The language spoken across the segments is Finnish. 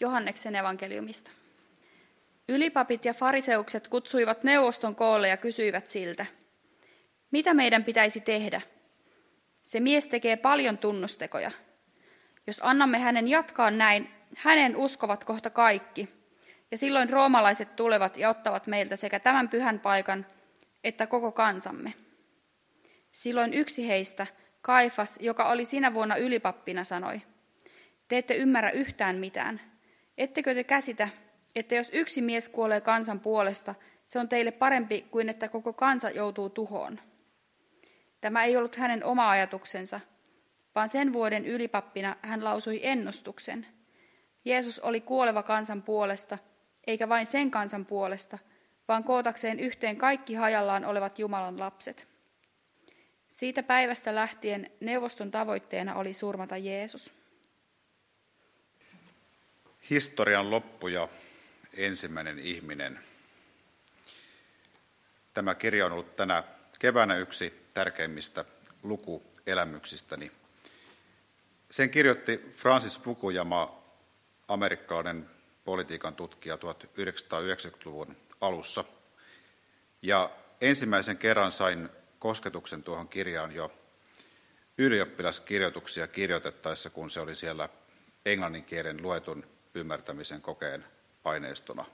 Johanneksen evankeliumista. Ylipapit ja fariseukset kutsuivat neuvoston koolle ja kysyivät siltä, mitä meidän pitäisi tehdä? Se mies tekee paljon tunnustekoja. Jos annamme hänen jatkaa näin, hänen uskovat kohta kaikki, ja silloin roomalaiset tulevat ja ottavat meiltä sekä tämän pyhän paikan että koko kansamme. Silloin yksi heistä, Kaifas, joka oli sinä vuonna ylipappina, sanoi, te ette ymmärrä yhtään mitään. Ettekö te käsitä, että jos yksi mies kuolee kansan puolesta, se on teille parempi kuin että koko kansa joutuu tuhoon. Tämä ei ollut hänen oma ajatuksensa, vaan sen vuoden ylipappina hän lausui ennustuksen. Jeesus oli kuoleva kansan puolesta, eikä vain sen kansan puolesta, vaan kootakseen yhteen kaikki hajallaan olevat Jumalan lapset. Siitä päivästä lähtien neuvoston tavoitteena oli surmata Jeesus. Historian loppu ja ensimmäinen ihminen. Tämä kirja on ollut tänä keväänä yksi tärkeimmistä lukuelämyksistäni. Sen kirjoitti Francis Fukuyama, amerikkalainen politiikan tutkija 1990-luvun alussa. Ja ensimmäisen kerran sain kosketuksen tuohon kirjaan jo ylioppilaskirjoituksia kirjoitettaessa, kun se oli siellä englannin kielen luetun ymmärtämisen kokeen aineistona.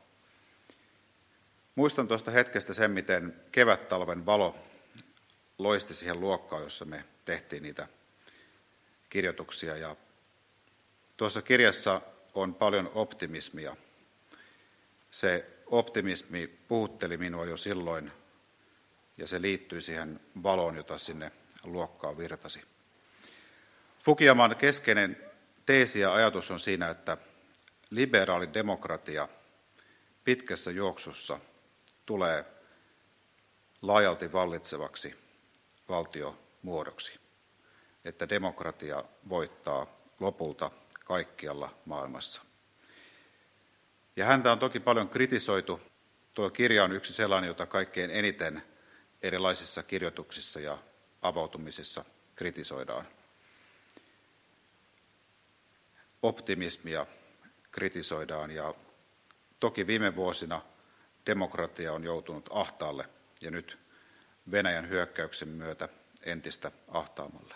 Muistan tuosta hetkestä sen, miten kevät-talven valo loisti siihen luokkaan, jossa me tehtiin niitä kirjoituksia. Ja tuossa kirjassa on paljon optimismia. Se optimismi puhutteli minua jo silloin, ja se liittyi siihen valoon, jota sinne luokkaan virtasi. Fukiyaman keskeinen teesi ja ajatus on siinä, että liberaali demokratia pitkässä juoksussa tulee laajalti vallitsevaksi valtiomuodoksi, että demokratia voittaa lopulta kaikkialla maailmassa. Ja häntä on toki paljon kritisoitu. Tuo kirja on yksi sellainen, jota kaikkein eniten erilaisissa kirjoituksissa ja avautumisissa kritisoidaan. Optimismia kritisoidaan ja toki viime vuosina demokratia on joutunut ahtaalle ja nyt Venäjän hyökkäyksen myötä entistä ahtaamalle.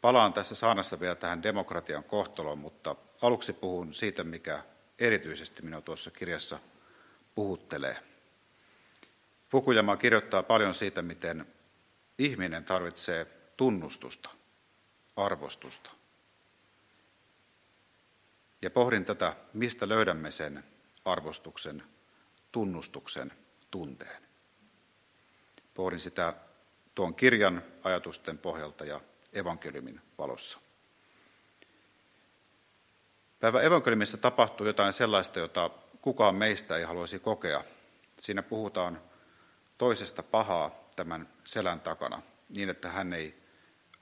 Palaan tässä saanassa vielä tähän demokratian kohtaloon, mutta aluksi puhun siitä, mikä erityisesti minua tuossa kirjassa puhuttelee. Fukuyama kirjoittaa paljon siitä, miten ihminen tarvitsee tunnustusta, arvostusta. Ja pohdin tätä, mistä löydämme sen arvostuksen, tunnustuksen, tunteen. Pohdin sitä tuon kirjan ajatusten pohjalta ja evankeliumin valossa. Päivä evankeliumissa tapahtuu jotain sellaista, jota kukaan meistä ei haluaisi kokea. Siinä puhutaan toisesta pahaa tämän selän takana, niin että hän ei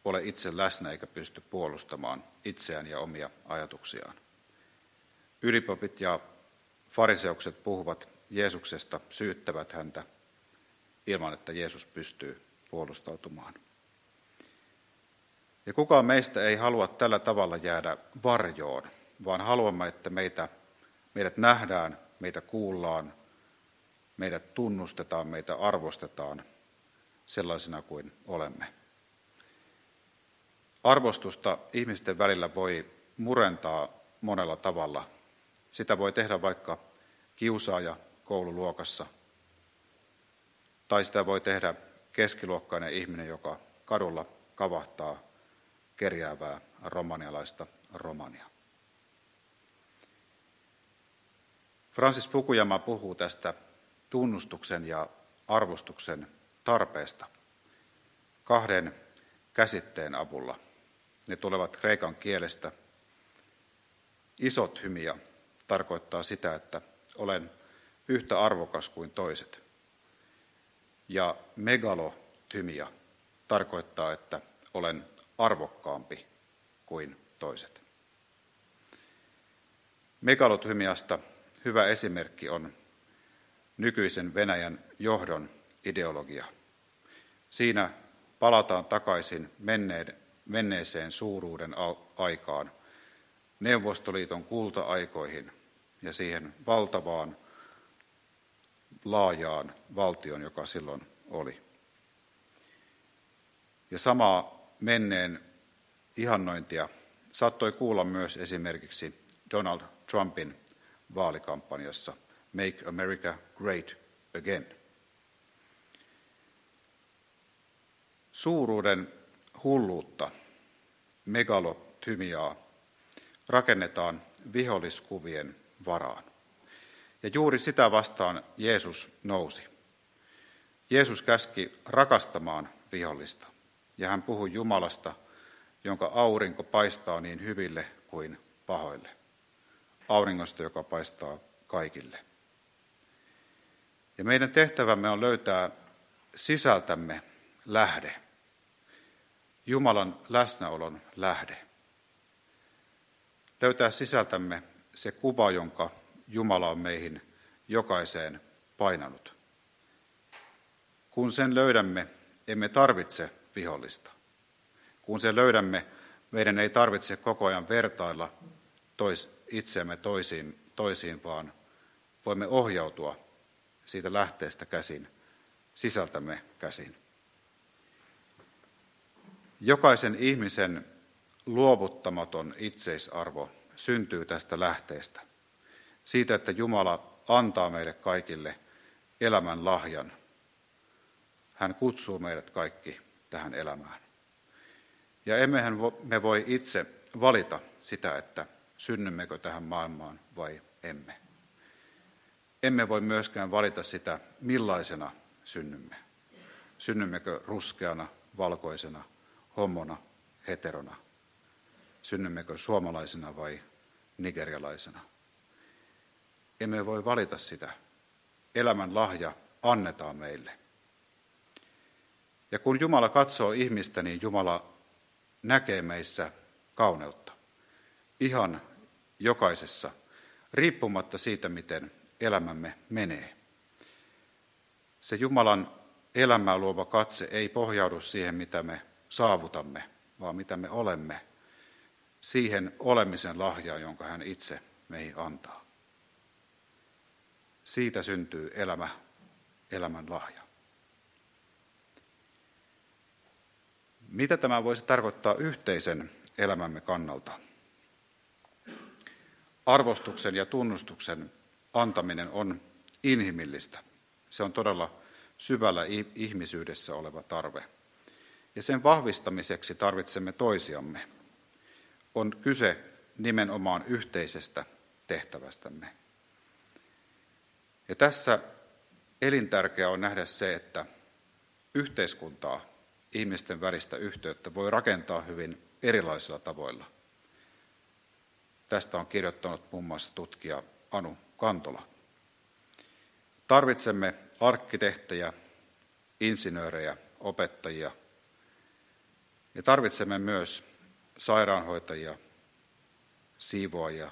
ole itse läsnä eikä pysty puolustamaan itseään ja omia ajatuksiaan. Ylipapit ja fariseukset puhuvat Jeesuksesta, syyttävät häntä ilman, että Jeesus pystyy puolustautumaan. Ja kukaan meistä ei halua tällä tavalla jäädä varjoon, vaan haluamme, että meitä, meidät nähdään, meitä kuullaan, meidät tunnustetaan, meitä arvostetaan sellaisina kuin olemme. Arvostusta ihmisten välillä voi murentaa monella tavalla. Sitä voi tehdä vaikka kiusaaja koululuokassa, tai sitä voi tehdä keskiluokkainen ihminen, joka kadulla kavahtaa kerjäävää romanialaista romania. Francis Fukuyama puhuu tästä tunnustuksen ja arvostuksen tarpeesta kahden käsitteen avulla. Ne tulevat kreikan kielestä. Isot hymiä tarkoittaa sitä, että olen yhtä arvokas kuin toiset. Ja megalotymiä tarkoittaa, että olen arvokkaampi kuin toiset. Megalotymiasta hyvä esimerkki on nykyisen Venäjän johdon ideologia. Siinä palataan takaisin menneeseen suuruuden aikaan Neuvostoliiton kulta-aikoihin ja siihen valtavaan, laajaan valtion, joka silloin oli. Ja samaa menneen ihannointia saattoi kuulla myös esimerkiksi Donald Trumpin vaalikampanjassa Make America Great Again. Suuruuden hulluutta, megalotymiaa, rakennetaan viholliskuvien varaan. Ja juuri sitä vastaan Jeesus nousi. Jeesus käski rakastamaan vihollista, ja hän puhui Jumalasta, jonka aurinko paistaa niin hyville kuin pahoille. Auringosta, joka paistaa kaikille. Ja meidän tehtävämme on löytää sisältämme lähde, Jumalan läsnäolon lähde. Löytää sisältämme se kuva, jonka Jumala on meihin jokaiseen painanut. Kun sen löydämme, emme tarvitse vihollista. Kun sen löydämme, meidän ei tarvitse koko ajan vertailla tois, itseämme toisiin, toisiin, vaan voimme ohjautua siitä lähteestä käsin, sisältämme käsin. Jokaisen ihmisen luovuttamaton itseisarvo syntyy tästä lähteestä. Siitä, että Jumala antaa meille kaikille elämän lahjan. Hän kutsuu meidät kaikki tähän elämään. Ja emmehän me voi itse valita sitä, että synnymmekö tähän maailmaan vai emme. Emme voi myöskään valita sitä, millaisena synnymme. Synnymmekö ruskeana, valkoisena, homona, heterona. Synnymmekö suomalaisena vai nigerialaisena. Emme voi valita sitä. Elämän lahja annetaan meille. Ja kun Jumala katsoo ihmistä, niin Jumala näkee meissä kauneutta. Ihan jokaisessa, riippumatta siitä, miten elämämme menee. Se Jumalan elämää luova katse ei pohjaudu siihen, mitä me saavutamme, vaan mitä me olemme, siihen olemisen lahjaan, jonka hän itse meihin antaa. Siitä syntyy elämä, elämän lahja. Mitä tämä voisi tarkoittaa yhteisen elämämme kannalta? Arvostuksen ja tunnustuksen antaminen on inhimillistä. Se on todella syvällä ihmisyydessä oleva tarve. Ja sen vahvistamiseksi tarvitsemme toisiamme. On kyse nimenomaan yhteisestä tehtävästämme. Ja tässä elintärkeää on nähdä se, että yhteiskuntaa, ihmisten välistä yhteyttä voi rakentaa hyvin erilaisilla tavoilla. Tästä on kirjoittanut muun muassa tutkija Anu Kantola. Tarvitsemme arkkitehtejä, insinöörejä, opettajia – ja tarvitsemme myös sairaanhoitajia, siivoajia,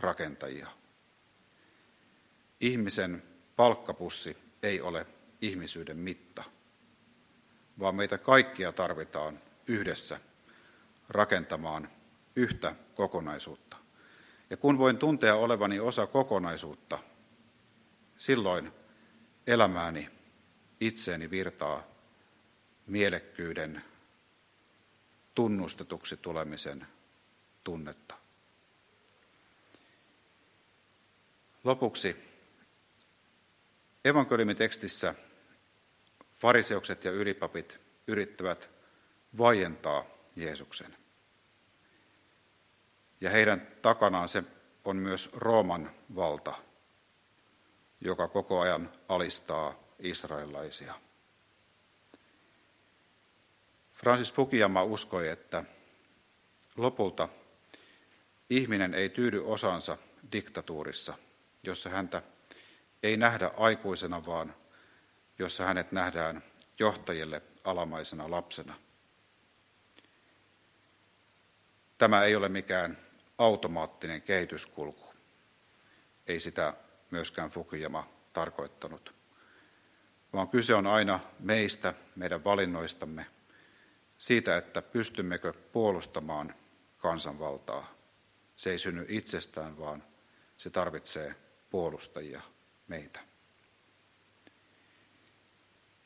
rakentajia. Ihmisen palkkapussi ei ole ihmisyyden mitta, vaan meitä kaikkia tarvitaan yhdessä rakentamaan yhtä kokonaisuutta. Ja kun voin tuntea olevani osa kokonaisuutta, silloin elämääni itseeni virtaa mielekkyyden, tunnustetuksi tulemisen tunnetta. Lopuksi evankeliumitekstissä fariseukset ja ylipapit yrittävät vaientaa Jeesuksen. Ja heidän takanaan se on myös Rooman valta, joka koko ajan alistaa israelaisia. Francis Fukuyama uskoi, että lopulta ihminen ei tyydy osansa diktatuurissa, jossa häntä ei nähdä aikuisena, vaan jossa hänet nähdään johtajille alamaisena lapsena. Tämä ei ole mikään automaattinen kehityskulku. Ei sitä myöskään Fukuyama tarkoittanut, vaan kyse on aina meistä, meidän valinnoistamme – siitä, että pystymmekö puolustamaan kansanvaltaa Se ei synny itsestään, vaan se tarvitsee puolustajia meitä.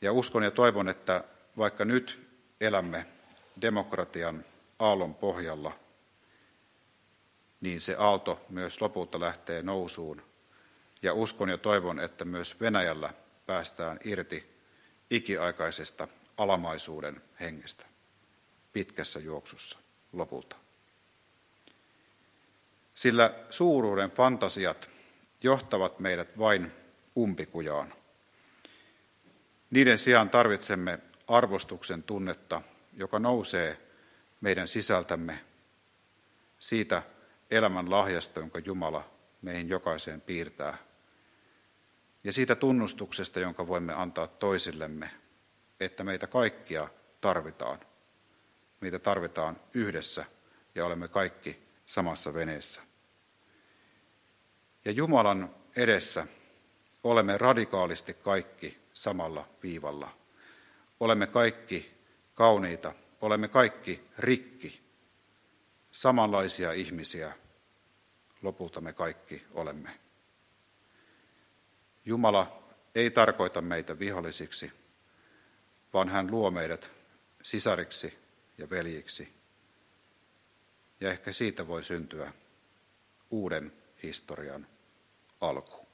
Ja uskon ja toivon, että vaikka nyt elämme demokratian aallon pohjalla, niin se aalto myös lopulta lähtee nousuun. Ja uskon ja toivon, että myös Venäjällä päästään irti ikiaikaisesta alamaisuuden hengestä pitkässä juoksussa lopulta. Sillä suuruuden fantasiat johtavat meidät vain umpikujaan. Niiden sijaan tarvitsemme arvostuksen tunnetta, joka nousee meidän sisältämme siitä elämän lahjasta, jonka Jumala meihin jokaiseen piirtää, ja siitä tunnustuksesta, jonka voimme antaa toisillemme, että meitä kaikkia tarvitaan. Meitä tarvitaan yhdessä ja olemme kaikki samassa veneessä. Ja Jumalan edessä olemme radikaalisti kaikki samalla viivalla. Olemme kaikki kauniita, olemme kaikki rikki, samanlaisia ihmisiä lopulta me kaikki olemme. Jumala ei tarkoita meitä vihollisiksi, vaan hän luo meidät sisariksi ja veljiksi. Ja ehkä siitä voi syntyä uuden historian alku.